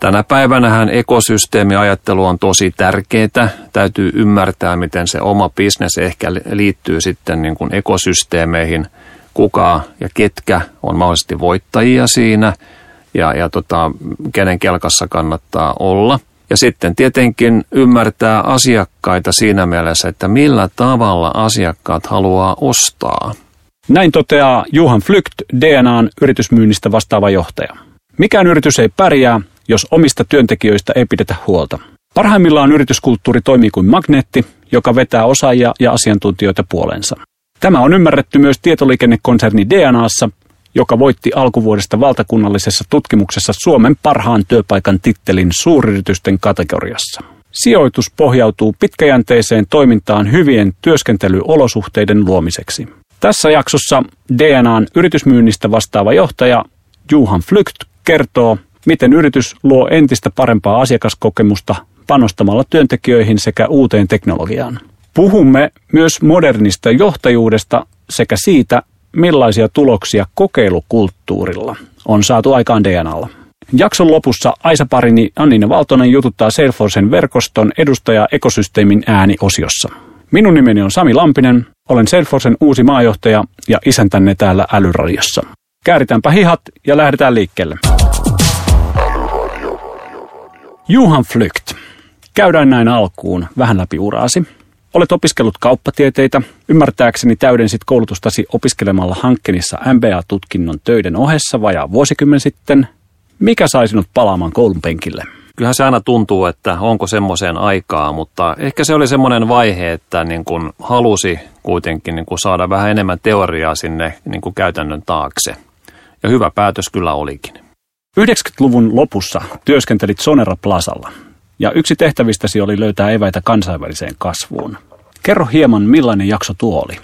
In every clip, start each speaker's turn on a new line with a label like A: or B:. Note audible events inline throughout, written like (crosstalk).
A: Tänä päivänähän ekosysteemiajattelu on tosi tärkeää. Täytyy ymmärtää, miten se oma bisnes ehkä liittyy sitten niin kuin ekosysteemeihin, kuka ja ketkä on mahdollisesti voittajia siinä ja, ja tota, kenen kelkassa kannattaa olla. Ja sitten tietenkin ymmärtää asiakkaita siinä mielessä, että millä tavalla asiakkaat haluaa ostaa.
B: Näin toteaa Juhan Flykt, DNAn yritysmyynnistä vastaava johtaja. Mikään yritys ei pärjää, jos omista työntekijöistä ei pidetä huolta. Parhaimmillaan yrityskulttuuri toimii kuin magneetti, joka vetää osaajia ja asiantuntijoita puolensa. Tämä on ymmärretty myös tietoliikennekonserni DNAssa, joka voitti alkuvuodesta valtakunnallisessa tutkimuksessa Suomen parhaan työpaikan tittelin suuryritysten kategoriassa. Sijoitus pohjautuu pitkäjänteiseen toimintaan hyvien työskentelyolosuhteiden luomiseksi. Tässä jaksossa DNAn yritysmyynnistä vastaava johtaja Juhan Flykt kertoo, miten yritys luo entistä parempaa asiakaskokemusta panostamalla työntekijöihin sekä uuteen teknologiaan. Puhumme myös modernista johtajuudesta sekä siitä, millaisia tuloksia kokeilukulttuurilla on saatu aikaan DNAlla. Jakson lopussa Aisa Parini Annina Valtonen jututtaa Salesforcen verkoston edustaja ekosysteemin ääni-osiossa. Minun nimeni on Sami Lampinen, olen Salesforcen uusi maajohtaja ja isäntänne täällä Älyradiossa. Kääritäänpä hihat ja lähdetään liikkeelle. Juhan Flykt. Käydään näin alkuun vähän läpi uraasi. Olet opiskellut kauppatieteitä. Ymmärtääkseni täydensit koulutustasi opiskelemalla Hankkenissa MBA-tutkinnon töiden ohessa vajaa vuosikymmen sitten. Mikä sai sinut palaamaan koulun penkille?
A: Kyllähän se aina tuntuu, että onko semmoiseen aikaa, mutta ehkä se oli semmoinen vaihe, että niin kuin halusi kuitenkin niin kuin saada vähän enemmän teoriaa sinne niin kuin käytännön taakse. Ja hyvä päätös kyllä olikin.
B: 90-luvun lopussa työskentelit Sonera Plasalla ja yksi tehtävistäsi oli löytää eväitä kansainväliseen kasvuun. Kerro hieman, millainen jakso tuo oli?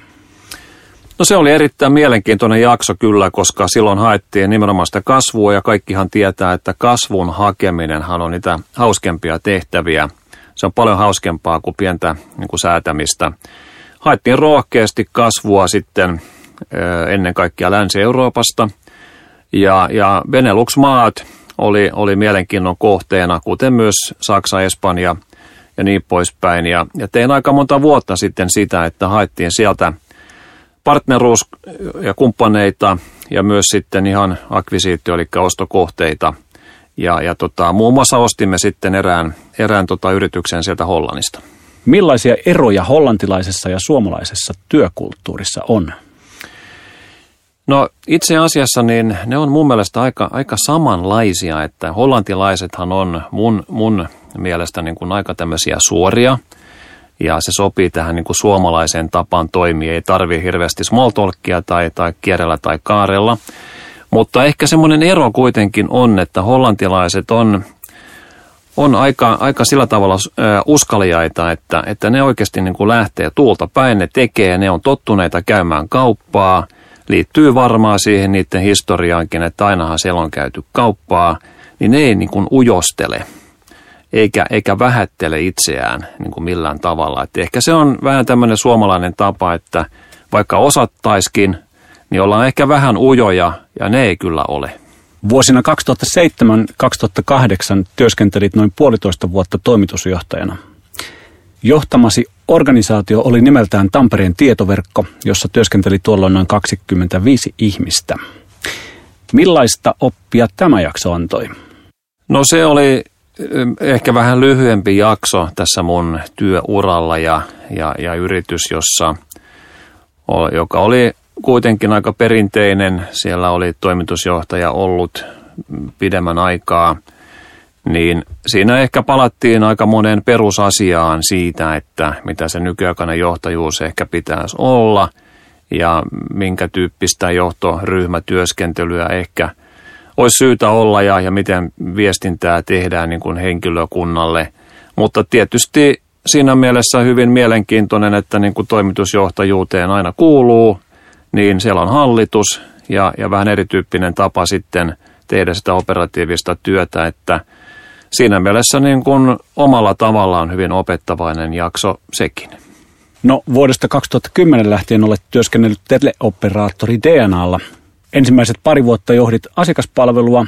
A: No se oli erittäin mielenkiintoinen jakso kyllä, koska silloin haettiin nimenomaan sitä kasvua ja kaikkihan tietää, että kasvun hakeminenhan on niitä hauskempia tehtäviä. Se on paljon hauskempaa kuin pientä niin kuin säätämistä. Haettiin rohkeasti kasvua sitten ennen kaikkea Länsi-Euroopasta ja, ja Benelux-maat oli, oli mielenkiinnon kohteena, kuten myös Saksa, Espanja ja niin poispäin. Ja, ja tein aika monta vuotta sitten sitä, että haettiin sieltä partneruus- ja kumppaneita ja myös sitten ihan akvisiitio, eli ostokohteita. Ja, ja tota, muun muassa ostimme sitten erään, erään tota yrityksen sieltä Hollannista.
B: Millaisia eroja hollantilaisessa ja suomalaisessa työkulttuurissa on?
A: No itse asiassa niin ne on mun mielestä aika, aika samanlaisia, että hollantilaisethan on mun, mun mielestä niin kuin aika tämmöisiä suoria ja se sopii tähän niin kuin suomalaiseen tapaan toimia. Ei tarvii hirveästi small talkia tai, tai kierrellä tai kaarella. Mutta ehkä semmoinen ero kuitenkin on, että hollantilaiset on, on aika, aika sillä tavalla uskaliaita, että, että ne oikeasti niin kuin lähtee tuulta päin, ne tekee, ne on tottuneita käymään kauppaa – liittyy varmaan siihen niiden historiaankin, että ainahan siellä on käyty kauppaa, niin ne ei niin kuin ujostele eikä, eikä vähättele itseään niin kuin millään tavalla. Et ehkä se on vähän tämmöinen suomalainen tapa, että vaikka osattaiskin, niin ollaan ehkä vähän ujoja ja ne ei kyllä ole.
B: Vuosina 2007-2008 työskentelit noin puolitoista vuotta toimitusjohtajana. Johtamasi organisaatio oli nimeltään Tampereen tietoverkko, jossa työskenteli tuolloin noin 25 ihmistä. Millaista oppia tämä jakso antoi?
A: No se oli ehkä vähän lyhyempi jakso tässä mun työuralla ja, ja, ja yritys, jossa, joka oli kuitenkin aika perinteinen. Siellä oli toimitusjohtaja ollut pidemmän aikaa – niin siinä ehkä palattiin aika monen perusasiaan siitä, että mitä se nykyaikainen johtajuus ehkä pitäisi olla ja minkä tyyppistä johtoryhmätyöskentelyä ehkä olisi syytä olla ja, ja miten viestintää tehdään niin kuin henkilökunnalle. Mutta tietysti siinä mielessä hyvin mielenkiintoinen, että niin kuin toimitusjohtajuuteen aina kuuluu, niin siellä on hallitus ja, ja vähän erityyppinen tapa sitten tehdä sitä operatiivista työtä, että – siinä mielessä niin kuin omalla tavallaan hyvin opettavainen jakso sekin.
B: No vuodesta 2010 lähtien olet työskennellyt teleoperaattori DNAlla. Ensimmäiset pari vuotta johdit asiakaspalvelua.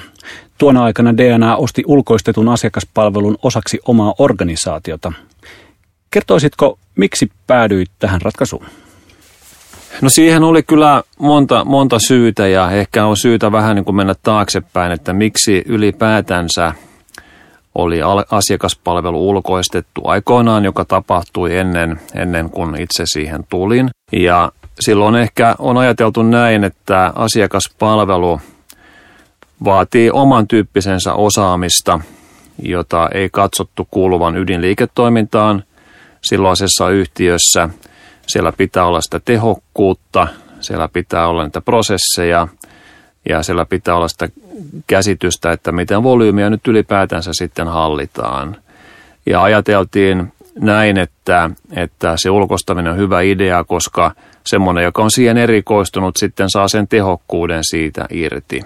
B: Tuona aikana DNA osti ulkoistetun asiakaspalvelun osaksi omaa organisaatiota. Kertoisitko, miksi päädyit tähän ratkaisuun?
A: No siihen oli kyllä monta, monta syytä ja ehkä on syytä vähän niin kuin mennä taaksepäin, että miksi ylipäätänsä oli asiakaspalvelu ulkoistettu aikoinaan, joka tapahtui ennen, ennen kuin itse siihen tulin. Ja silloin ehkä on ajateltu näin, että asiakaspalvelu vaatii oman tyyppisensä osaamista, jota ei katsottu kuuluvan ydinliiketoimintaan silloisessa yhtiössä. Siellä pitää olla sitä tehokkuutta, siellä pitää olla niitä prosesseja ja siellä pitää olla sitä käsitystä, että miten volyymiä nyt ylipäätänsä sitten hallitaan. Ja ajateltiin näin, että, että se ulkostaminen on hyvä idea, koska semmoinen, joka on siihen erikoistunut, sitten saa sen tehokkuuden siitä irti.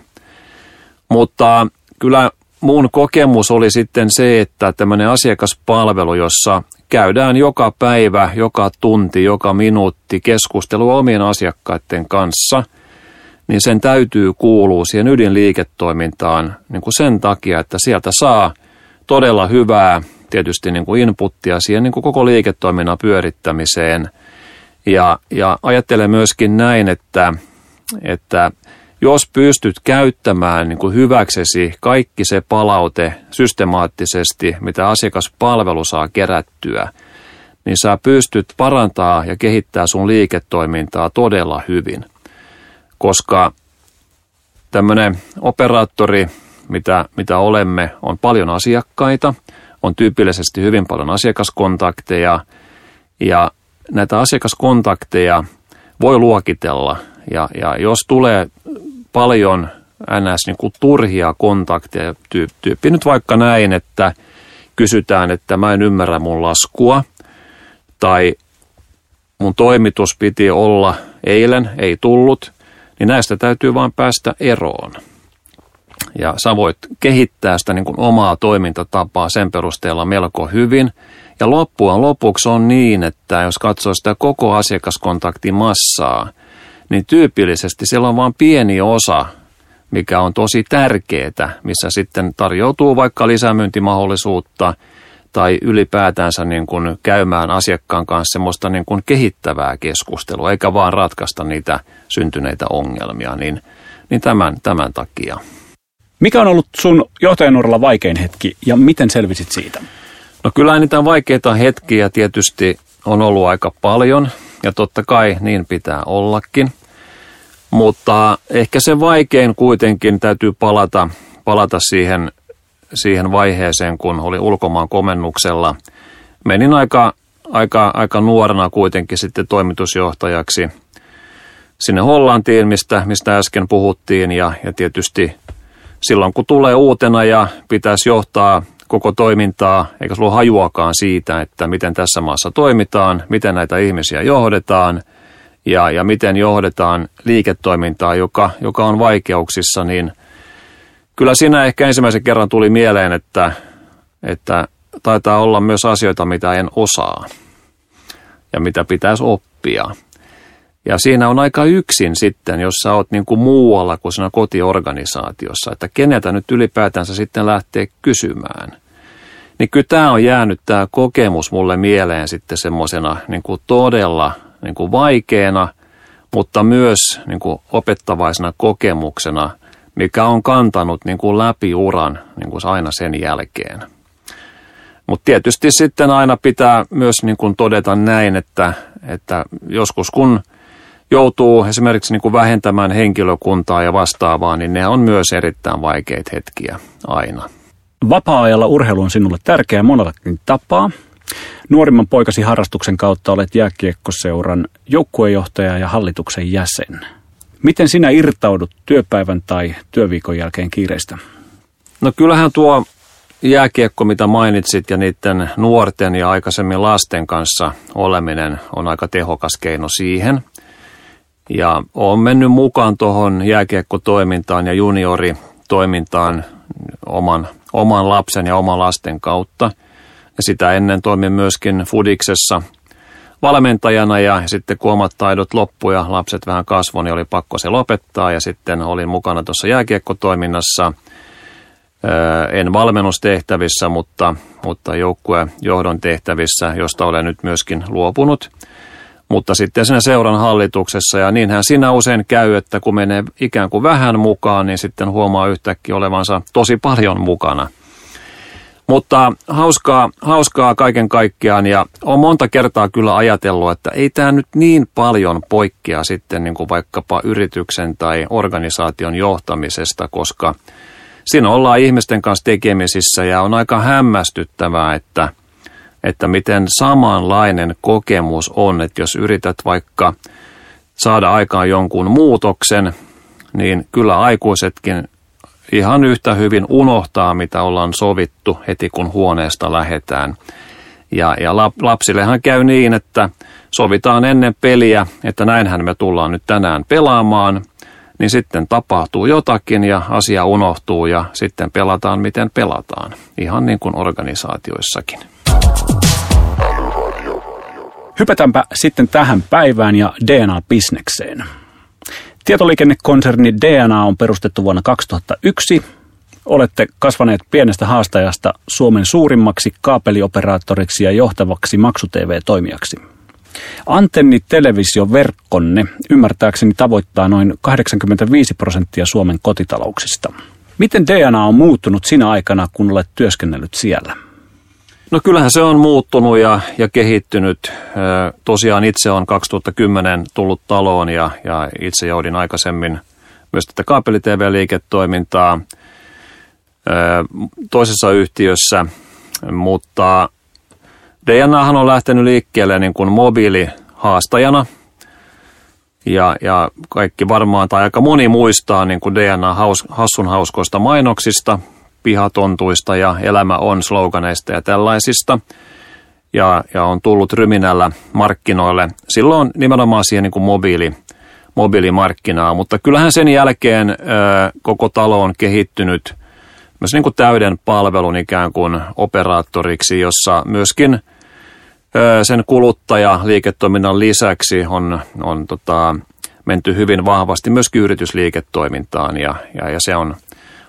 A: Mutta kyllä mun kokemus oli sitten se, että tämmöinen asiakaspalvelu, jossa käydään joka päivä, joka tunti, joka minuutti keskustelua omien asiakkaiden kanssa, niin sen täytyy kuulua siihen ydinliiketoimintaan niin kuin sen takia, että sieltä saa todella hyvää tietysti niin kuin inputtia siihen niin kuin koko liiketoiminnan pyörittämiseen. Ja, ja ajattelen myöskin näin, että, että jos pystyt käyttämään niin kuin hyväksesi kaikki se palaute systemaattisesti, mitä asiakaspalvelu saa kerättyä, niin sä pystyt parantaa ja kehittää sun liiketoimintaa todella hyvin. Koska tämmöinen operaattori, mitä, mitä olemme, on paljon asiakkaita, on tyypillisesti hyvin paljon asiakaskontakteja ja näitä asiakaskontakteja voi luokitella ja, ja jos tulee paljon ns. Niin kuin turhia kontakteja tyyppi. Nyt vaikka näin, että kysytään, että mä en ymmärrä mun laskua tai mun toimitus piti olla eilen, ei tullut, niin näistä täytyy vaan päästä eroon. Ja sä voit kehittää sitä niin kuin omaa toimintatapaa sen perusteella melko hyvin. Ja loppujen lopuksi on niin, että jos katsoo sitä koko asiakaskontaktimassaa, niin tyypillisesti siellä on vain pieni osa, mikä on tosi tärkeää, missä sitten tarjoutuu vaikka lisämyyntimahdollisuutta tai ylipäätänsä niin kuin käymään asiakkaan kanssa semmoista niin kuin kehittävää keskustelua, eikä vaan ratkaista niitä syntyneitä ongelmia, niin, niin tämän, tämän takia.
B: Mikä on ollut sun johtajanuoralla vaikein hetki ja miten selvisit siitä?
A: No kyllä niitä vaikeita hetkiä tietysti on ollut aika paljon ja totta kai niin pitää ollakin. Mutta ehkä se vaikein kuitenkin täytyy palata, palata siihen, siihen vaiheeseen, kun oli ulkomaan komennuksella. Menin aika, aika, aika nuorena kuitenkin sitten toimitusjohtajaksi sinne Hollantiin, mistä, mistä äsken puhuttiin. Ja, ja tietysti silloin kun tulee uutena ja pitäisi johtaa koko toimintaa, eikä sulla hajuakaan siitä, että miten tässä maassa toimitaan, miten näitä ihmisiä johdetaan – ja, ja miten johdetaan liiketoimintaa, joka, joka on vaikeuksissa, niin kyllä siinä ehkä ensimmäisen kerran tuli mieleen, että, että taitaa olla myös asioita, mitä en osaa ja mitä pitäisi oppia. Ja siinä on aika yksin sitten, jos sä oot niin kuin muualla kuin siinä kotiorganisaatiossa, että keneltä nyt ylipäätänsä sitten lähtee kysymään. Niin kyllä tämä on jäänyt tämä kokemus mulle mieleen sitten semmoisena niin todella niin kuin vaikeana, mutta myös niin kuin opettavaisena kokemuksena, mikä on kantanut niin kuin läpi uran niin kuin aina sen jälkeen. Mutta tietysti sitten aina pitää myös niin kuin todeta näin, että, että joskus kun joutuu esimerkiksi niin kuin vähentämään henkilökuntaa ja vastaavaa, niin ne on myös erittäin vaikeita hetkiä aina.
B: Vapaa-ajalla urheilu on sinulle tärkeä monellakin tapaa. Nuorimman poikasi harrastuksen kautta olet jääkiekkoseuran joukkuejohtaja ja hallituksen jäsen. Miten sinä irtaudut työpäivän tai työviikon jälkeen kiireistä?
A: No kyllähän tuo jääkiekko, mitä mainitsit, ja niiden nuorten ja aikaisemmin lasten kanssa oleminen on aika tehokas keino siihen. Ja olen mennyt mukaan tuohon jääkiekkotoimintaan ja junioritoimintaan oman, oman lapsen ja oman lasten kautta – ja sitä ennen toimin myöskin Fudiksessa valmentajana ja sitten kun omat taidot loppu ja lapset vähän kasvoi, niin oli pakko se lopettaa ja sitten olin mukana tuossa jääkiekkotoiminnassa. En valmennustehtävissä, mutta, mutta joukkueen johdon tehtävissä, josta olen nyt myöskin luopunut. Mutta sitten siinä seuran hallituksessa ja niinhän siinä usein käy, että kun menee ikään kuin vähän mukaan, niin sitten huomaa yhtäkkiä olevansa tosi paljon mukana – mutta hauskaa, hauskaa kaiken kaikkiaan ja on monta kertaa kyllä ajatellut, että ei tämä nyt niin paljon poikkea sitten niin kuin vaikkapa yrityksen tai organisaation johtamisesta, koska siinä ollaan ihmisten kanssa tekemisissä ja on aika hämmästyttävää, että, että miten samanlainen kokemus on, että jos yrität vaikka saada aikaan jonkun muutoksen, niin kyllä aikuisetkin ihan yhtä hyvin unohtaa, mitä ollaan sovittu heti kun huoneesta lähetään. Ja, ja lapsillehan käy niin, että sovitaan ennen peliä, että näinhän me tullaan nyt tänään pelaamaan, niin sitten tapahtuu jotakin ja asia unohtuu ja sitten pelataan miten pelataan. Ihan niin kuin organisaatioissakin.
B: Hypätäänpä sitten tähän päivään ja DNA-bisnekseen. Tietoliikennekonserni DNA on perustettu vuonna 2001. Olette kasvaneet pienestä haastajasta Suomen suurimmaksi kaapelioperaattoriksi ja johtavaksi maksu-TV-toimijaksi. Antenni televisioverkkonne ymmärtääkseni tavoittaa noin 85 prosenttia Suomen kotitalouksista. Miten DNA on muuttunut sinä aikana, kun olet työskennellyt siellä?
A: No kyllähän se on muuttunut ja, ja kehittynyt. Tosiaan itse on 2010 tullut taloon ja, ja itse joudin aikaisemmin myös tätä kaapeli-TV-liiketoimintaa toisessa yhtiössä, mutta DNAhan on lähtenyt liikkeelle niin kuin mobiilihaastajana – ja, ja kaikki varmaan, tai aika moni muistaa niin kuin DNA haus, hassun hauskoista mainoksista, pihatontuista ja elämä on sloganeista ja tällaisista. Ja, ja on tullut ryminällä markkinoille. Silloin nimenomaan siihen niin kuin mobiili, mobiilimarkkinaa, mutta kyllähän sen jälkeen ö, koko talo on kehittynyt myös niin kuin täyden palvelun ikään kuin operaattoriksi, jossa myöskin ö, sen kuluttaja liiketoiminnan lisäksi on, on tota, menty hyvin vahvasti myöskin yritysliiketoimintaan ja, ja, ja se on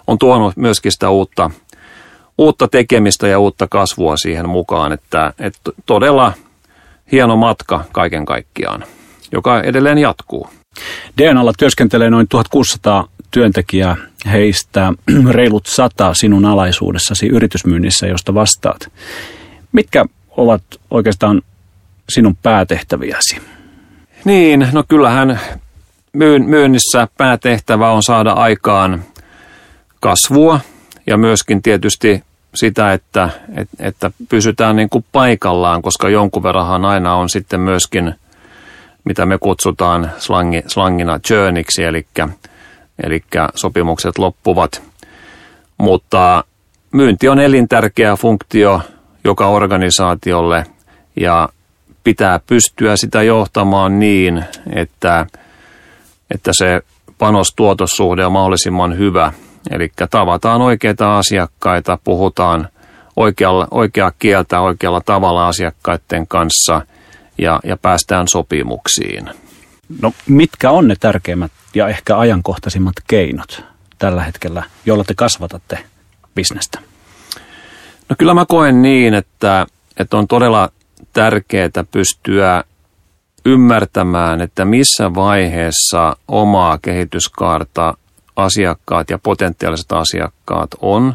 A: on tuonut myöskin sitä uutta, uutta tekemistä ja uutta kasvua siihen mukaan, että, että todella hieno matka kaiken kaikkiaan, joka edelleen jatkuu.
B: DNAlla työskentelee noin 1600 työntekijää, heistä (clears throat) reilut sata sinun alaisuudessasi yritysmyynnissä, josta vastaat. Mitkä ovat oikeastaan sinun päätehtäviäsi?
A: Niin, no kyllähän myynnissä päätehtävä on saada aikaan kasvua ja myöskin tietysti sitä, että, että pysytään niin kuin paikallaan, koska jonkun verran aina on sitten myöskin, mitä me kutsutaan slangi, slangina churniksi, eli, eli sopimukset loppuvat. Mutta myynti on elintärkeä funktio joka organisaatiolle ja pitää pystyä sitä johtamaan niin, että, että se panostuotossuhde on mahdollisimman hyvä – Eli tavataan oikeita asiakkaita, puhutaan oikealla, oikeaa kieltä oikealla tavalla asiakkaiden kanssa ja, ja päästään sopimuksiin.
B: No mitkä on ne tärkeimmät ja ehkä ajankohtaisimmat keinot tällä hetkellä, joilla te kasvatatte bisnestä?
A: No kyllä mä koen niin, että, että on todella tärkeää pystyä ymmärtämään, että missä vaiheessa omaa kehityskaarta asiakkaat ja potentiaaliset asiakkaat on.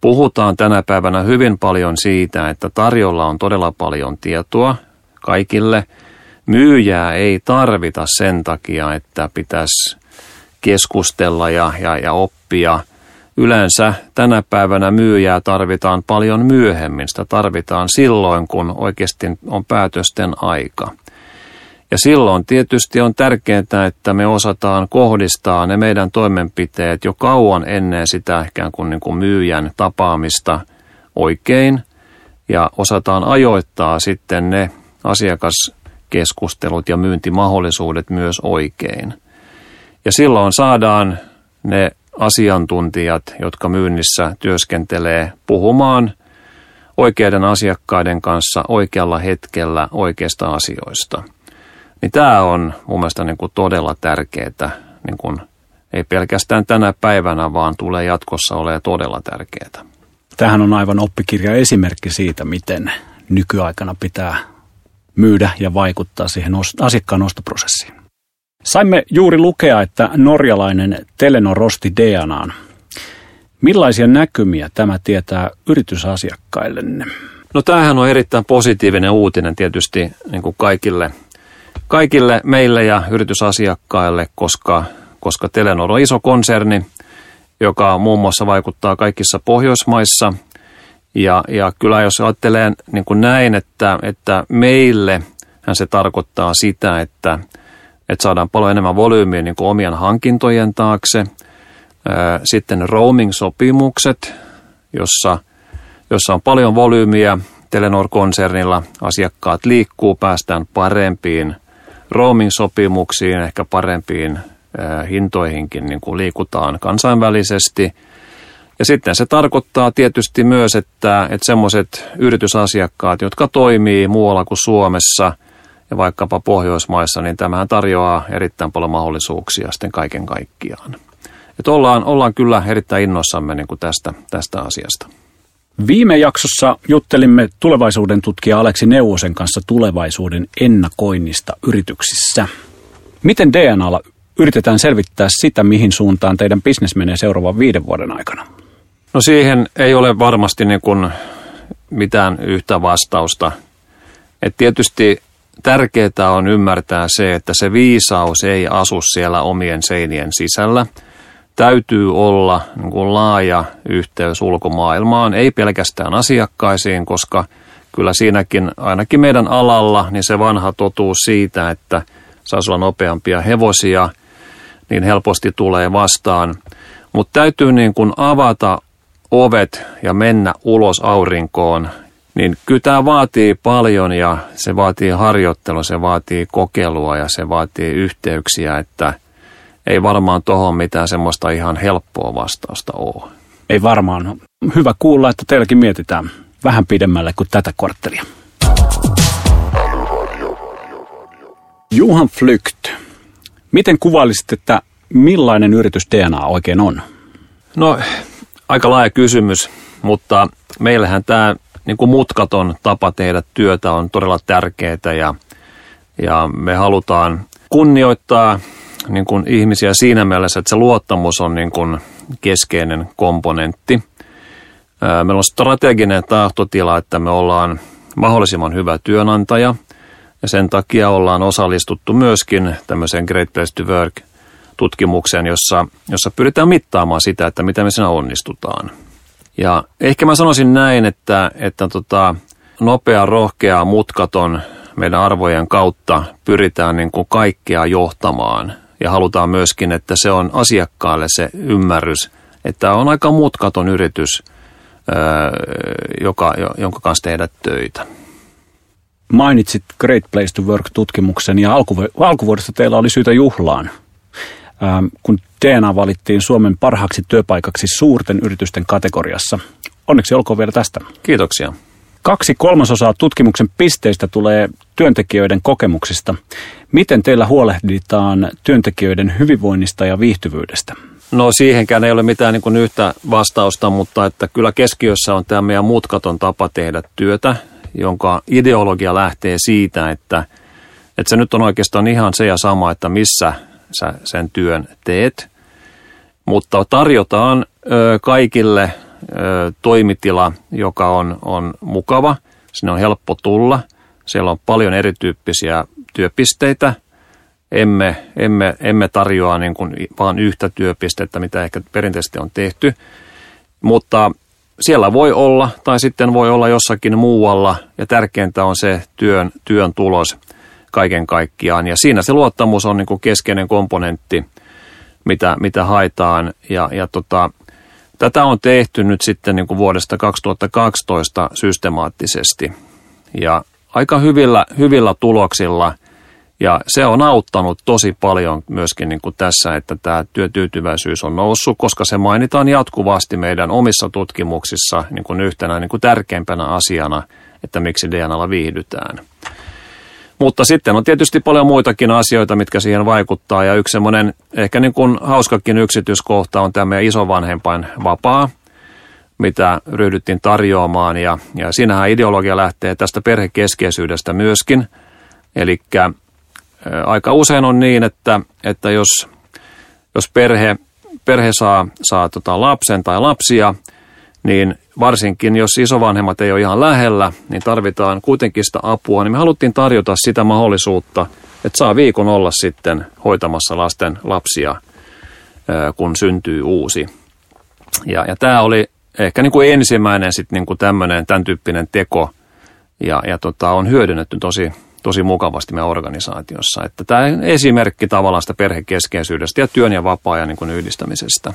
A: Puhutaan tänä päivänä hyvin paljon siitä, että tarjolla on todella paljon tietoa kaikille. Myyjää ei tarvita sen takia, että pitäisi keskustella ja, ja, ja oppia. Yleensä tänä päivänä myyjää tarvitaan paljon myöhemmin. Sitä tarvitaan silloin, kun oikeasti on päätösten aika. Ja silloin tietysti on tärkeää, että me osataan kohdistaa ne meidän toimenpiteet jo kauan ennen sitä ikään kuin, niin kuin myyjän tapaamista oikein ja osataan ajoittaa sitten ne asiakaskeskustelut ja myyntimahdollisuudet myös oikein. Ja silloin saadaan ne asiantuntijat, jotka myynnissä työskentelee, puhumaan oikeiden asiakkaiden kanssa oikealla hetkellä oikeista asioista. Niin tämä on mun mielestä niin kuin todella tärkeää, niin kuin ei pelkästään tänä päivänä, vaan tulee jatkossa olemaan todella tärkeää.
B: Tähän on aivan oppikirja esimerkki siitä, miten nykyaikana pitää myydä ja vaikuttaa siihen asiakkaan ostoprosessiin. Saimme juuri lukea, että norjalainen Telenor rosti DNAn. Millaisia näkymiä tämä tietää yritysasiakkaillenne?
A: No tämähän on erittäin positiivinen uutinen tietysti niin kuin kaikille, kaikille meille ja yritysasiakkaille, koska, koska Telenor on iso konserni, joka muun muassa vaikuttaa kaikissa Pohjoismaissa. Ja, ja kyllä jos ajattelee niin kuin näin, että, että meille se tarkoittaa sitä, että, että saadaan paljon enemmän volyymiä niin kuin omien hankintojen taakse. Sitten roaming-sopimukset, jossa, jossa on paljon volyymiä Telenor-konsernilla. Asiakkaat liikkuu, päästään parempiin roaming-sopimuksiin, ehkä parempiin hintoihinkin niin kuin liikutaan kansainvälisesti. Ja sitten se tarkoittaa tietysti myös, että, että semmoiset yritysasiakkaat, jotka toimii muualla kuin Suomessa ja vaikkapa Pohjoismaissa, niin tämähän tarjoaa erittäin paljon mahdollisuuksia sitten kaiken kaikkiaan. Että ollaan, ollaan kyllä erittäin innoissamme niin kuin tästä, tästä asiasta.
B: Viime jaksossa juttelimme tulevaisuuden tutkija Aleksi Neuvosen kanssa tulevaisuuden ennakoinnista yrityksissä. Miten DNAlla yritetään selvittää sitä, mihin suuntaan teidän bisnes menee seuraavan viiden vuoden aikana?
A: No siihen ei ole varmasti niin kuin mitään yhtä vastausta. Et tietysti tärkeää on ymmärtää se, että se viisaus ei asu siellä omien seinien sisällä. Täytyy olla niin kuin laaja yhteys ulkomaailmaan, ei pelkästään asiakkaisiin, koska kyllä siinäkin ainakin meidän alalla niin se vanha totuus siitä, että saisi olla nopeampia hevosia – niin helposti tulee vastaan. Mutta täytyy niin kuin avata ovet ja mennä ulos aurinkoon, niin kyllä tämä vaatii paljon ja se vaatii harjoittelua, se vaatii kokeilua ja se vaatii yhteyksiä, että ei varmaan tuohon mitään semmoista ihan helppoa vastausta ole.
B: Ei varmaan. Hyvä kuulla, että teilläkin mietitään vähän pidemmälle kuin tätä korttelia. Juhan Flykt, Miten kuvailisit, että millainen yritys DNA oikein on?
A: No, aika laaja kysymys, mutta meillähän tämä niin kuin mutkaton tapa tehdä työtä on todella tärkeää ja, ja me halutaan kunnioittaa niin kuin ihmisiä siinä mielessä, että se luottamus on niin kuin keskeinen komponentti. Meillä on strateginen tahtotila, että me ollaan mahdollisimman hyvä työnantaja – ja sen takia ollaan osallistuttu myöskin tämmöiseen Great Place to Work tutkimukseen, jossa, jossa pyritään mittaamaan sitä, että miten me siinä onnistutaan. Ja ehkä mä sanoisin näin, että, että tota, nopea, rohkea, mutkaton meidän arvojen kautta pyritään niin kuin kaikkea johtamaan. Ja halutaan myöskin, että se on asiakkaalle se ymmärrys, että on aika mutkaton yritys, joka, jonka kanssa tehdä töitä
B: mainitsit Great Place to Work-tutkimuksen ja alkuvu- alkuvuodesta teillä oli syytä juhlaan, ähm, kun DNA valittiin Suomen parhaaksi työpaikaksi suurten yritysten kategoriassa. Onneksi olkoon vielä tästä.
A: Kiitoksia.
B: Kaksi kolmasosaa tutkimuksen pisteistä tulee työntekijöiden kokemuksista. Miten teillä huolehditaan työntekijöiden hyvinvoinnista ja viihtyvyydestä?
A: No siihenkään ei ole mitään niin kuin yhtä vastausta, mutta että kyllä keskiössä on tämä meidän mutkaton tapa tehdä työtä jonka ideologia lähtee siitä, että, että se nyt on oikeastaan ihan se ja sama, että missä sä sen työn teet. Mutta tarjotaan kaikille toimitila, joka on, on mukava. Sinne on helppo tulla. Siellä on paljon erityyppisiä työpisteitä. Emme, emme, emme tarjoa niin kuin vaan yhtä työpistettä, mitä ehkä perinteisesti on tehty. Mutta siellä voi olla tai sitten voi olla jossakin muualla ja tärkeintä on se työn, työn tulos kaiken kaikkiaan. Ja siinä se luottamus on niin kuin keskeinen komponentti, mitä, mitä haetaan. Ja, ja tota, tätä on tehty nyt sitten niin kuin vuodesta 2012 systemaattisesti ja aika hyvillä, hyvillä tuloksilla. Ja se on auttanut tosi paljon myöskin niin kuin tässä, että tämä työtyytyväisyys on noussut, koska se mainitaan jatkuvasti meidän omissa tutkimuksissa niin kuin yhtenä niin kuin tärkeimpänä asiana, että miksi DNAlla viihdytään. Mutta sitten on tietysti paljon muitakin asioita, mitkä siihen vaikuttaa. Ja yksi semmoinen ehkä niin kuin hauskakin yksityiskohta on tämä meidän isovanhempain vapaa, mitä ryhdyttiin tarjoamaan. Ja, ja siinähän ideologia lähtee tästä perhekeskeisyydestä myöskin. Eli aika usein on niin, että, että jos, jos perhe, perhe saa, saa tota lapsen tai lapsia, niin varsinkin jos isovanhemmat ei ole ihan lähellä, niin tarvitaan kuitenkin sitä apua. Niin me haluttiin tarjota sitä mahdollisuutta, että saa viikon olla sitten hoitamassa lasten lapsia, kun syntyy uusi. Ja, ja tämä oli ehkä niin kuin ensimmäinen sitten niin kuin tämmöinen, tämän tyyppinen teko, ja, ja tota, on hyödynnetty tosi, tosi mukavasti meidän organisaatiossa. Että tämä esimerkki tavallaan sitä perhekeskeisyydestä ja työn ja vapaa-ajan niin yhdistämisestä.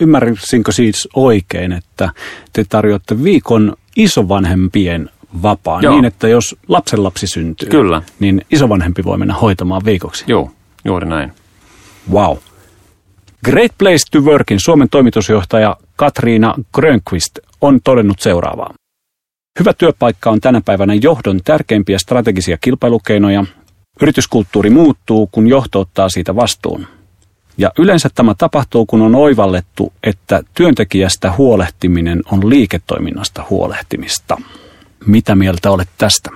B: Ymmärsinkö siis oikein, että te tarjoatte viikon isovanhempien vapaan Joo. niin, että jos lapsenlapsi syntyy,
A: Kyllä.
B: niin isovanhempi voi mennä hoitamaan viikoksi?
A: Joo, juuri näin.
B: Wow. Great Place to Workin Suomen toimitusjohtaja Katriina Grönqvist on todennut seuraavaa. Hyvä työpaikka on tänä päivänä johdon tärkeimpiä strategisia kilpailukeinoja. Yrityskulttuuri muuttuu, kun johto ottaa siitä vastuun. Ja yleensä tämä tapahtuu, kun on oivallettu, että työntekijästä huolehtiminen on liiketoiminnasta huolehtimista. Mitä mieltä olet tästä?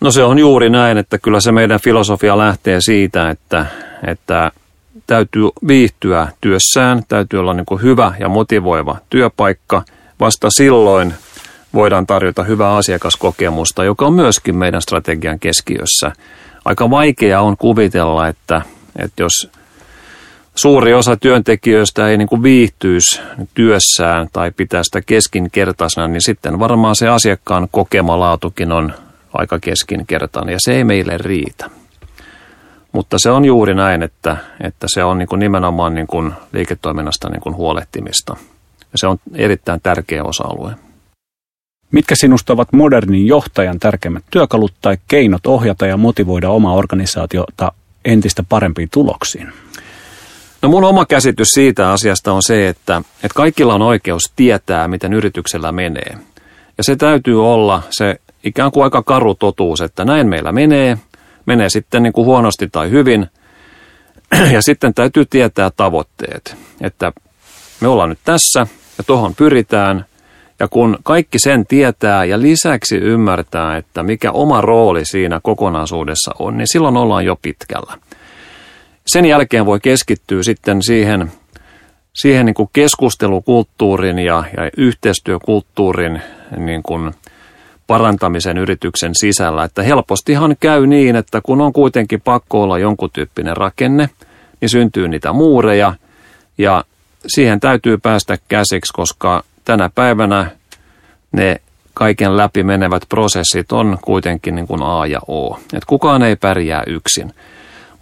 A: No se on juuri näin, että kyllä se meidän filosofia lähtee siitä, että, että täytyy viihtyä työssään, täytyy olla niin hyvä ja motivoiva työpaikka. Vasta silloin voidaan tarjota hyvää asiakaskokemusta, joka on myöskin meidän strategian keskiössä. Aika vaikea on kuvitella, että, että jos suuri osa työntekijöistä ei niin kuin viihtyisi työssään tai pitää sitä keskinkertaisena, niin sitten varmaan se asiakkaan kokema laatukin on aika keskinkertainen ja se ei meille riitä. Mutta se on juuri näin, että, että se on niin kuin nimenomaan niin kuin liiketoiminnasta niin kuin huolehtimista. Ja se on erittäin tärkeä osa-alue.
B: Mitkä sinusta ovat modernin johtajan tärkeimmät työkalut tai keinot ohjata ja motivoida omaa organisaatiota entistä parempiin tuloksiin?
A: No mun oma käsitys siitä asiasta on se, että, että kaikilla on oikeus tietää, miten yrityksellä menee. Ja se täytyy olla se ikään kuin aika karu totuus, että näin meillä menee, menee sitten niin kuin huonosti tai hyvin. (clears throat) Ja sitten täytyy tietää tavoitteet, että me ollaan nyt tässä ja tuohon pyritään. Ja kun kaikki sen tietää ja lisäksi ymmärtää, että mikä oma rooli siinä kokonaisuudessa on, niin silloin ollaan jo pitkällä sen jälkeen voi keskittyä sitten siihen, siihen niin kuin keskustelukulttuurin ja, ja yhteistyökulttuurin niin kuin parantamisen yrityksen sisällä. Että helpostihan käy niin, että kun on kuitenkin pakko olla jonkun tyyppinen rakenne, niin syntyy niitä muureja ja siihen täytyy päästä käsiksi, koska tänä päivänä ne kaiken läpi menevät prosessit on kuitenkin niin kuin A ja O. Et kukaan ei pärjää yksin.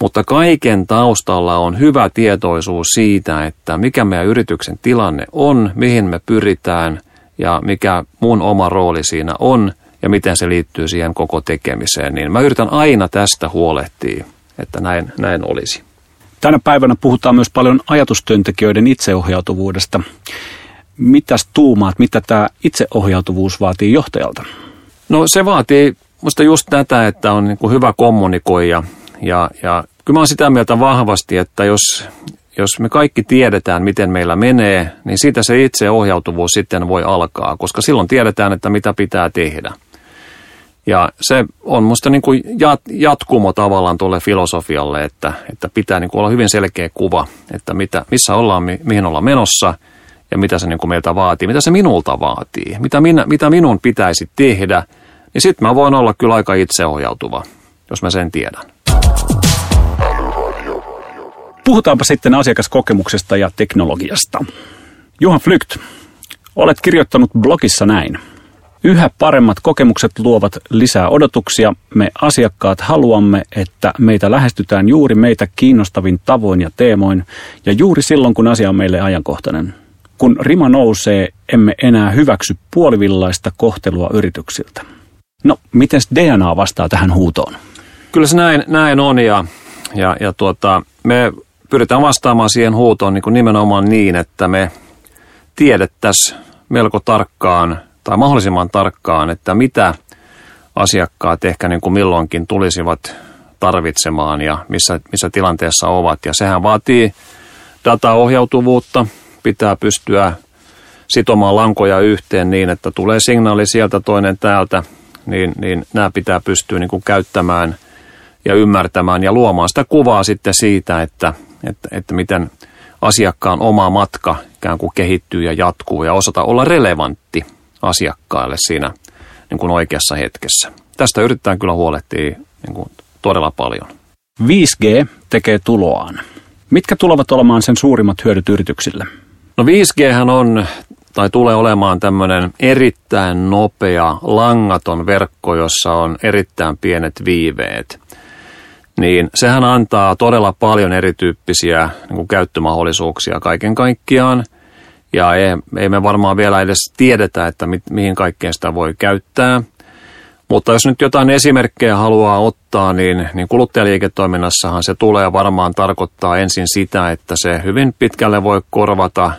A: Mutta kaiken taustalla on hyvä tietoisuus siitä, että mikä meidän yrityksen tilanne on, mihin me pyritään ja mikä mun oma rooli siinä on ja miten se liittyy siihen koko tekemiseen. Niin mä yritän aina tästä huolehtia, että näin, näin olisi.
B: Tänä päivänä puhutaan myös paljon ajatustyöntekijöiden itseohjautuvuudesta. Mitäs tuumaat, mitä tämä itseohjautuvuus vaatii johtajalta?
A: No se vaatii musta just tätä, että on niin kuin hyvä kommunikoija ja, ja kyllä mä olen sitä mieltä vahvasti, että jos, jos me kaikki tiedetään, miten meillä menee, niin siitä se itseohjautuvuus sitten voi alkaa, koska silloin tiedetään, että mitä pitää tehdä. Ja se on minusta niin kuin jatkumo tavallaan tuolle filosofialle, että, että pitää niin kuin olla hyvin selkeä kuva, että mitä, missä ollaan, mihin ollaan menossa ja mitä se niin kuin meiltä vaatii, mitä se minulta vaatii, mitä, minä, mitä minun pitäisi tehdä, niin sitten mä voin olla kyllä aika itseohjautuva, jos mä sen tiedän.
B: Puhutaanpa sitten asiakaskokemuksesta ja teknologiasta. Juhan Flykt, olet kirjoittanut blogissa näin. Yhä paremmat kokemukset luovat lisää odotuksia. Me asiakkaat haluamme, että meitä lähestytään juuri meitä kiinnostavin tavoin ja teemoin, ja juuri silloin, kun asia on meille ajankohtainen. Kun rima nousee, emme enää hyväksy puolivillaista kohtelua yrityksiltä. No, miten DNA vastaa tähän huutoon?
A: Kyllä se näin, näin on ja, ja, ja tuota, me pyritään vastaamaan siihen huutoon niin kuin nimenomaan niin, että me tiedettäisiin melko tarkkaan tai mahdollisimman tarkkaan, että mitä asiakkaat ehkä niin kuin milloinkin tulisivat tarvitsemaan ja missä, missä tilanteessa ovat. Ja sehän vaatii dataohjautuvuutta, pitää pystyä sitomaan lankoja yhteen niin, että tulee signaali sieltä toinen täältä, niin, niin nämä pitää pystyä niin kuin käyttämään ja ymmärtämään ja luomaan sitä kuvaa sitten siitä, että, että, että miten asiakkaan oma matka ikään kuin kehittyy ja jatkuu ja osata olla relevantti asiakkaille siinä niin kuin oikeassa hetkessä. Tästä yritetään kyllä huolehtia niin kuin todella paljon.
B: 5G tekee tuloaan. Mitkä tulevat olemaan sen suurimmat hyödyt yrityksille?
A: No 5G on tai tulee olemaan tämmöinen erittäin nopea langaton verkko, jossa on erittäin pienet viiveet. Niin sehän antaa todella paljon erityyppisiä niin kuin käyttömahdollisuuksia kaiken kaikkiaan. Ja ei, ei me varmaan vielä edes tiedetä, että mi, mihin kaikkeen sitä voi käyttää. Mutta jos nyt jotain esimerkkejä haluaa ottaa, niin, niin kuluttajaliiketoiminnassahan se tulee varmaan tarkoittaa ensin sitä, että se hyvin pitkälle voi korvata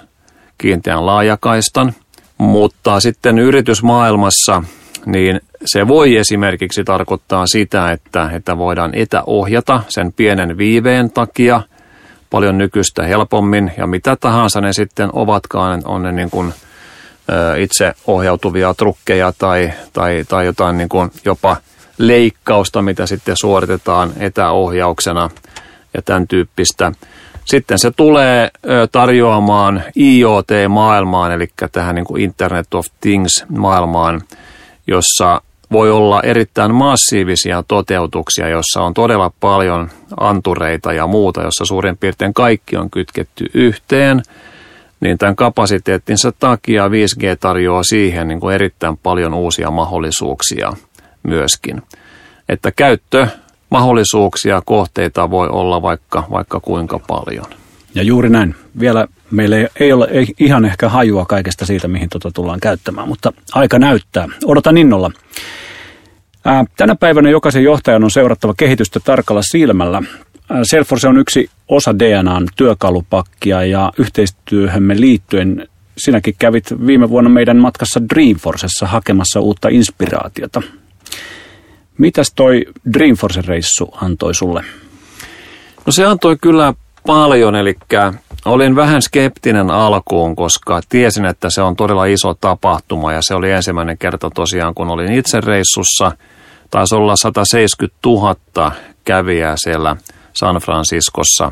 A: kiinteän laajakaistan. Mutta sitten yritysmaailmassa niin se voi esimerkiksi tarkoittaa sitä, että, että voidaan etäohjata sen pienen viiveen takia paljon nykyistä helpommin ja mitä tahansa ne sitten ovatkaan, on ne niin kuin, itse ohjautuvia trukkeja tai, tai, tai jotain niin kuin jopa leikkausta, mitä sitten suoritetaan etäohjauksena ja tämän tyyppistä. Sitten se tulee tarjoamaan IoT-maailmaan, eli tähän niin kuin Internet of Things-maailmaan, jossa voi olla erittäin massiivisia toteutuksia, jossa on todella paljon antureita ja muuta, jossa suurin piirtein kaikki on kytketty yhteen, niin tämän kapasiteettinsa takia 5G tarjoaa siihen niin kuin erittäin paljon uusia mahdollisuuksia myöskin. Että käyttö mahdollisuuksia, kohteita voi olla vaikka, vaikka kuinka paljon.
B: Ja juuri näin. Vielä meillä ei ole ei ihan ehkä hajua kaikesta siitä, mihin tuota tullaan käyttämään, mutta aika näyttää. Odotan innolla. Ää, tänä päivänä jokaisen johtajan on seurattava kehitystä tarkalla silmällä. Salesforce on yksi osa DNAn työkalupakkia ja yhteistyöhömme liittyen sinäkin kävit viime vuonna meidän matkassa Dreamforcessa hakemassa uutta inspiraatiota. Mitäs toi Dreamforce-reissu antoi sulle?
A: No se antoi kyllä paljon, eli olin vähän skeptinen alkuun, koska tiesin, että se on todella iso tapahtuma ja se oli ensimmäinen kerta tosiaan, kun olin itse reissussa. Taisi olla 170 000 kävijää siellä San Franciscossa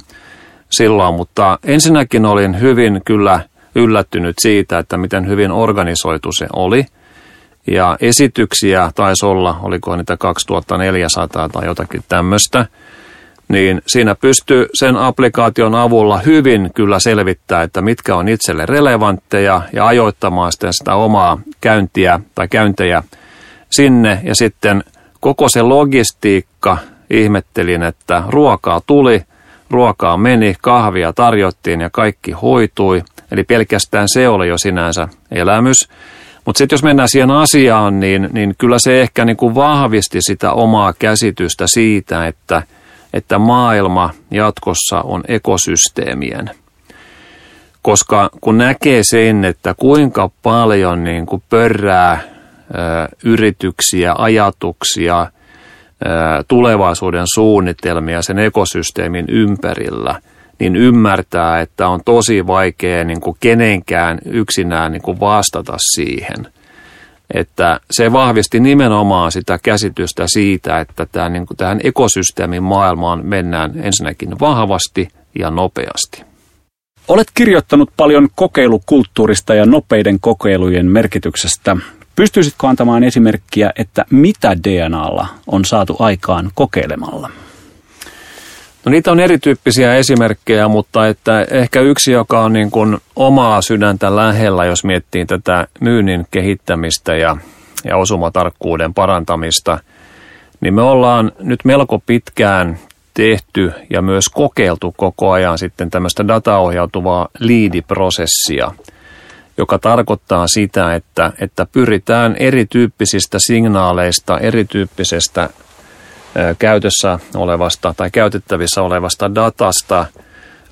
A: silloin, mutta ensinnäkin olin hyvin kyllä yllättynyt siitä, että miten hyvin organisoitu se oli. Ja esityksiä taisi olla, oliko niitä 2400 tai jotakin tämmöistä – niin siinä pystyy sen applikaation avulla hyvin kyllä selvittää, että mitkä on itselle relevantteja ja ajoittamaan sitten sitä omaa käyntiä tai käyntejä sinne ja sitten koko se logistiikka ihmettelin, että ruokaa tuli, ruokaa meni, kahvia tarjottiin ja kaikki hoitui. Eli pelkästään se oli jo sinänsä elämys. Mutta sitten jos mennään siihen asiaan, niin, niin kyllä se ehkä niin vahvisti sitä omaa käsitystä siitä, että – että maailma jatkossa on ekosysteemien. Koska kun näkee sen, että kuinka paljon niin kuin pörrää ö, yrityksiä, ajatuksia, ö, tulevaisuuden suunnitelmia sen ekosysteemin ympärillä, niin ymmärtää, että on tosi vaikea niin kuin kenenkään yksinään niin kuin vastata siihen – että se vahvisti nimenomaan sitä käsitystä siitä, että tämä, niin kuin tähän ekosysteemin maailmaan mennään ensinnäkin vahvasti ja nopeasti.
B: Olet kirjoittanut paljon kokeilukulttuurista ja nopeiden kokeilujen merkityksestä. Pystyisitkö antamaan esimerkkiä, että mitä DNAlla on saatu aikaan kokeilemalla?
A: No niitä on erityyppisiä esimerkkejä, mutta että ehkä yksi, joka on niin kuin omaa sydäntä lähellä, jos miettii tätä myynnin kehittämistä ja, ja osumatarkkuuden parantamista, niin me ollaan nyt melko pitkään tehty ja myös kokeiltu koko ajan sitten tämmöistä dataohjautuvaa liidiprosessia, joka tarkoittaa sitä, että, että pyritään erityyppisistä signaaleista, erityyppisestä käytössä olevasta tai käytettävissä olevasta datasta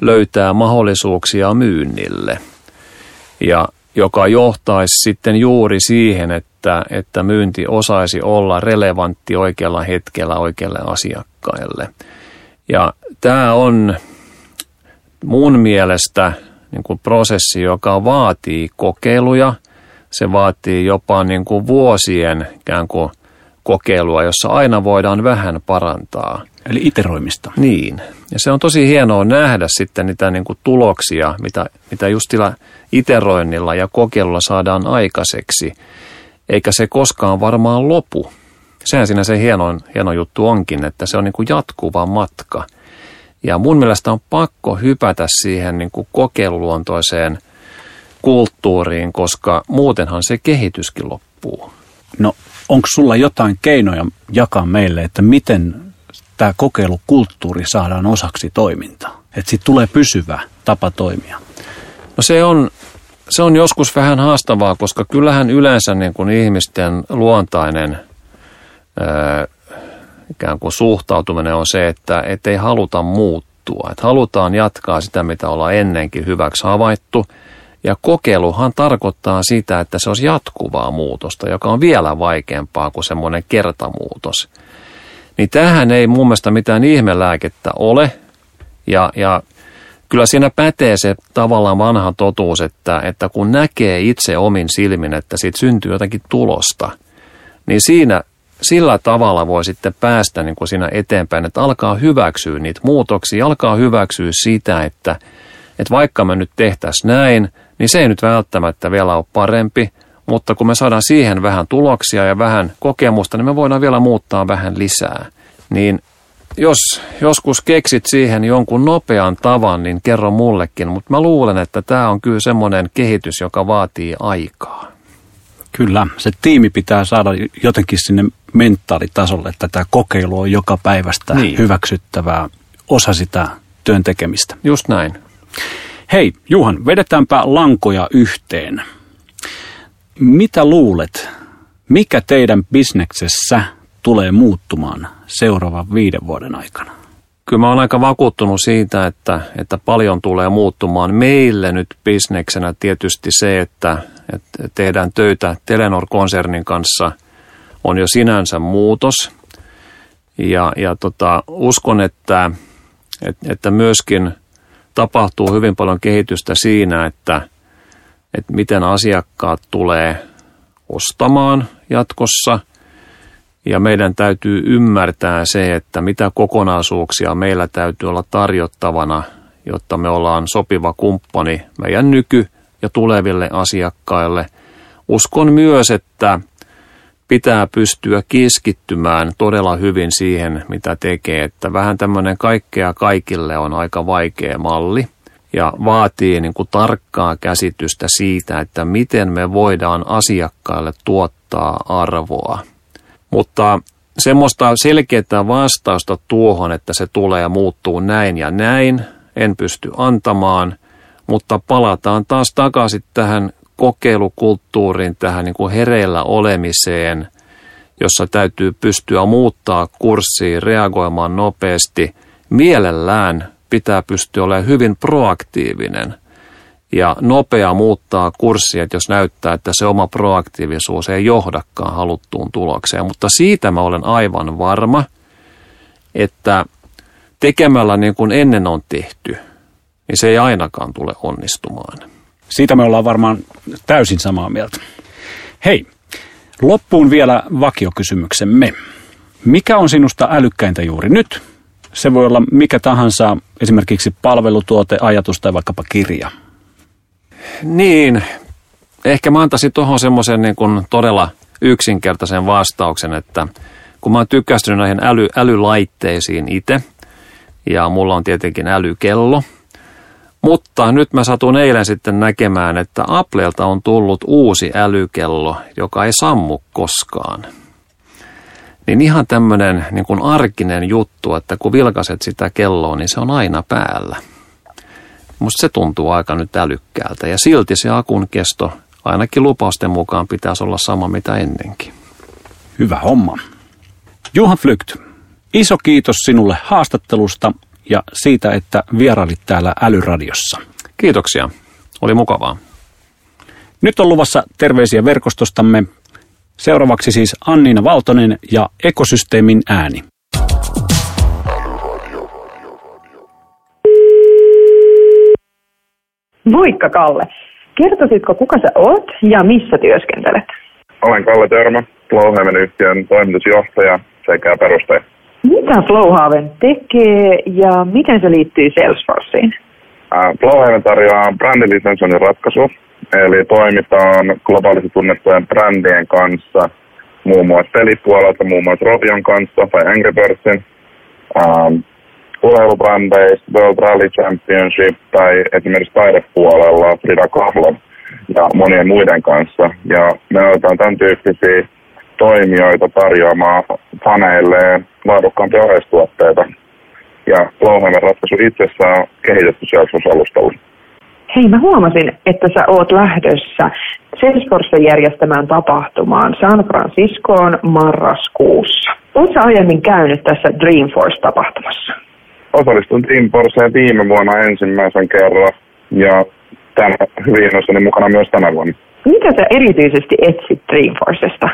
A: löytää mahdollisuuksia myynnille. Ja joka johtaisi sitten juuri siihen, että, että myynti osaisi olla relevantti oikealla hetkellä oikealle asiakkaille. Ja tämä on mun mielestä niin kuin prosessi, joka vaatii kokeiluja. Se vaatii jopa niin kuin vuosien ikään kuin kokeilua, jossa aina voidaan vähän parantaa.
B: Eli iteroimista.
A: Niin. Ja se on tosi hienoa nähdä sitten niitä niin kuin tuloksia, mitä, mitä just sillä iteroinnilla ja kokeilulla saadaan aikaiseksi. Eikä se koskaan varmaan lopu. Sehän siinä se hieno, hieno juttu onkin, että se on niin kuin jatkuva matka. Ja mun mielestä on pakko hypätä siihen niin kuin kokeiluluontoiseen kulttuuriin, koska muutenhan se kehityskin loppuu.
B: No onko sulla jotain keinoja jakaa meille, että miten tämä kokeilukulttuuri saadaan osaksi toimintaa? Että siitä tulee pysyvä tapa toimia.
A: No se on, se on joskus vähän haastavaa, koska kyllähän yleensä niin kuin ihmisten luontainen ää, ikään kuin suhtautuminen on se, että et ei haluta muuttua. Että halutaan jatkaa sitä, mitä ollaan ennenkin hyväksi havaittu. Ja kokeiluhan tarkoittaa sitä, että se olisi jatkuvaa muutosta, joka on vielä vaikeampaa kuin semmoinen kertamuutos. Niin tähän ei mun mielestä mitään ihmelääkettä ole. Ja, ja kyllä siinä pätee se tavallaan vanha totuus, että, että kun näkee itse omin silmin, että siitä syntyy jotakin tulosta, niin siinä sillä tavalla voi sitten päästä niin kuin siinä eteenpäin, että alkaa hyväksyä niitä muutoksia, alkaa hyväksyä sitä, että, että vaikka me nyt tehtäisiin näin, niin se ei nyt välttämättä vielä ole parempi, mutta kun me saadaan siihen vähän tuloksia ja vähän kokemusta, niin me voidaan vielä muuttaa vähän lisää. Niin jos joskus keksit siihen jonkun nopean tavan, niin kerro mullekin, mutta mä luulen, että tämä on kyllä semmoinen kehitys, joka vaatii aikaa.
B: Kyllä, se tiimi pitää saada jotenkin sinne mentaalitasolle, että tämä kokeilu on joka päivästä niin. hyväksyttävää osa sitä työn tekemistä.
A: Just näin.
B: Hei, Juhan, vedetäänpä lankoja yhteen. Mitä luulet, mikä teidän bisneksessä tulee muuttumaan seuraavan viiden vuoden aikana?
A: Kyllä mä oon aika vakuuttunut siitä, että, että paljon tulee muuttumaan. Meille nyt bisneksenä tietysti se, että, että tehdään töitä Telenor-konsernin kanssa, on jo sinänsä muutos. Ja, ja tota, uskon, että, että, että myöskin tapahtuu hyvin paljon kehitystä siinä, että, että miten asiakkaat tulee ostamaan jatkossa – ja meidän täytyy ymmärtää se, että mitä kokonaisuuksia meillä täytyy olla tarjottavana, jotta me ollaan sopiva kumppani meidän nyky- ja tuleville asiakkaille. Uskon myös, että pitää pystyä keskittymään todella hyvin siihen, mitä tekee. Että vähän tämmöinen kaikkea kaikille on aika vaikea malli ja vaatii niin kuin tarkkaa käsitystä siitä, että miten me voidaan asiakkaille tuottaa arvoa – mutta semmoista selkeää vastausta tuohon, että se tulee ja muuttuu näin ja näin, en pysty antamaan, mutta palataan taas takaisin tähän kokeilukulttuuriin, tähän niin kuin hereillä olemiseen, jossa täytyy pystyä muuttaa kurssiin, reagoimaan nopeasti. Mielellään pitää pystyä olemaan hyvin proaktiivinen ja nopea muuttaa kurssia, jos näyttää, että se oma proaktiivisuus ei johdakaan haluttuun tulokseen. Mutta siitä mä olen aivan varma, että tekemällä niin kuin ennen on tehty, niin se ei ainakaan tule onnistumaan.
B: Siitä me ollaan varmaan täysin samaa mieltä. Hei, loppuun vielä vakiokysymyksemme. Mikä on sinusta älykkäintä juuri nyt? Se voi olla mikä tahansa, esimerkiksi palvelutuote, ajatus tai vaikkapa kirja.
A: Niin, ehkä mä antaisin tuohon semmoisen niin todella yksinkertaisen vastauksen, että kun mä oon tykkästynyt näihin äly, älylaitteisiin itse, ja mulla on tietenkin älykello, mutta nyt mä satun eilen sitten näkemään, että Applelta on tullut uusi älykello, joka ei sammu koskaan. Niin ihan tämmöinen niin kuin arkinen juttu, että kun vilkaset sitä kelloa, niin se on aina päällä. Musta se tuntuu aika nyt älykkäältä ja silti se akun kesto ainakin lupausten mukaan pitäisi olla sama mitä ennenkin.
B: Hyvä homma. Juhan Flykt, Iso kiitos sinulle haastattelusta ja siitä, että vierailit täällä Älyradiossa.
A: Kiitoksia. Oli mukavaa.
B: Nyt on luvassa terveisiä verkostostamme. Seuraavaksi siis Anniina Valtonen ja Ekosysteemin ääni.
C: Moikka Kalle. Kertoisitko, kuka sä oot ja missä työskentelet?
D: Olen Kalle Törmä, Flowhaven yhtiön toimitusjohtaja sekä perustaja.
C: Mitä Flowhaven tekee ja miten se liittyy Salesforceen?
D: Flowhaven tarjoaa brändilisensoinnin ratkaisu, eli toimitaan globaalisti tunnettujen brändien kanssa, muun muassa pelipuolelta, muun muassa Robion kanssa tai Angry Birdsin, ähm, World Rally Championship tai esimerkiksi taidepuolella Frida Kahlo ja monien muiden kanssa. Ja me otetaan tämän tyyppisiä toimijoita tarjoamaan faneilleen laadukkaampia oheistuotteita. Ja Flowhammer ratkaisu itsessään on kehitetty Salesforce-alustalla.
C: Hei, mä huomasin, että sä oot lähdössä Salesforce järjestämään tapahtumaan San Franciscoon marraskuussa. Oletko aiemmin käynyt tässä Dreamforce-tapahtumassa?
D: Osallistuin Dreamforceen viime vuonna ensimmäisen kerran ja tänä hyvin mukana myös tänä vuonna.
C: Mitä sä erityisesti etsit Dreamforcesta?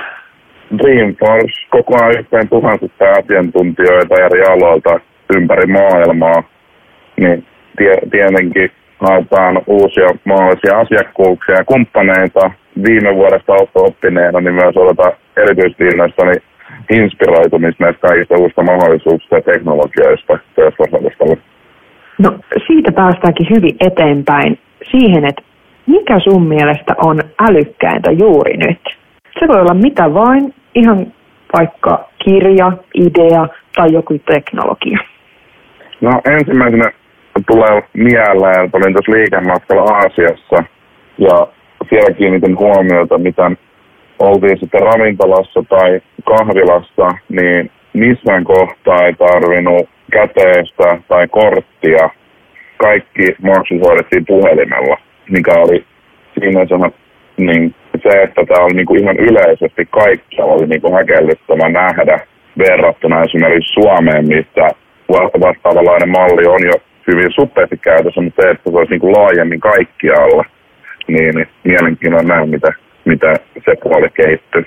D: Dreamforce kokoaa yhteen tuhansista asiantuntijoita eri aloilta ympäri maailmaa, niin tie, tietenkin haetaan uusia mahdollisia asiakkuuksia ja kumppaneita. Viime vuodesta oppineena, niin myös odotan erityisesti innoissani inspiroitumista näistä kaikista uusista mahdollisuuksista ja teknologioista työsvarsavustalla.
C: No siitä päästäänkin hyvin eteenpäin siihen, että mikä sun mielestä on älykkäintä juuri nyt? Se voi olla mitä vain, ihan vaikka kirja, idea tai joku teknologia.
D: No ensimmäisenä tulee mieleen, että olin tuossa liikematkalla Aasiassa ja siellä kiinnitin huomiota, mitä oltiin sitten ravintolassa tai kahvilassa, niin missään kohtaa ei tarvinnut käteistä tai korttia. Kaikki maksut hoidettiin puhelimella, mikä oli sana, niin se, että tämä oli niinku ihan yleisesti kaikkialla oli niinku häkellyttävä nähdä verrattuna esimerkiksi Suomeen, missä vastaavanlainen malli on jo hyvin suppeasti käytössä, mutta se, että se olisi niin kuin laajemmin kaikkialla, niin, niin mielenkiintoinen nähdä, mitä, mitä se puoli kehittyy.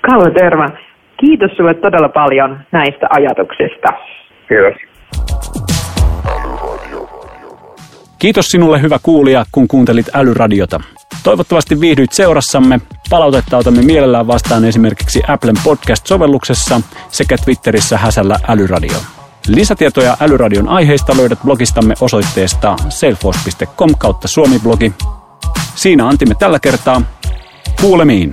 C: Kalle Terva, kiitos sinulle todella paljon näistä ajatuksista.
D: Kiitos.
B: Kiitos sinulle hyvä kuulija, kun kuuntelit Älyradiota. Toivottavasti viihdyit seurassamme. Palautetta otamme mielellään vastaan esimerkiksi Applen podcast-sovelluksessa sekä Twitterissä häsällä Älyradio. Lisätietoja Älyradion aiheista löydät blogistamme osoitteesta selfos.com kautta suomiblogi. Siinä antimme tällä kertaa. Kuulemiin!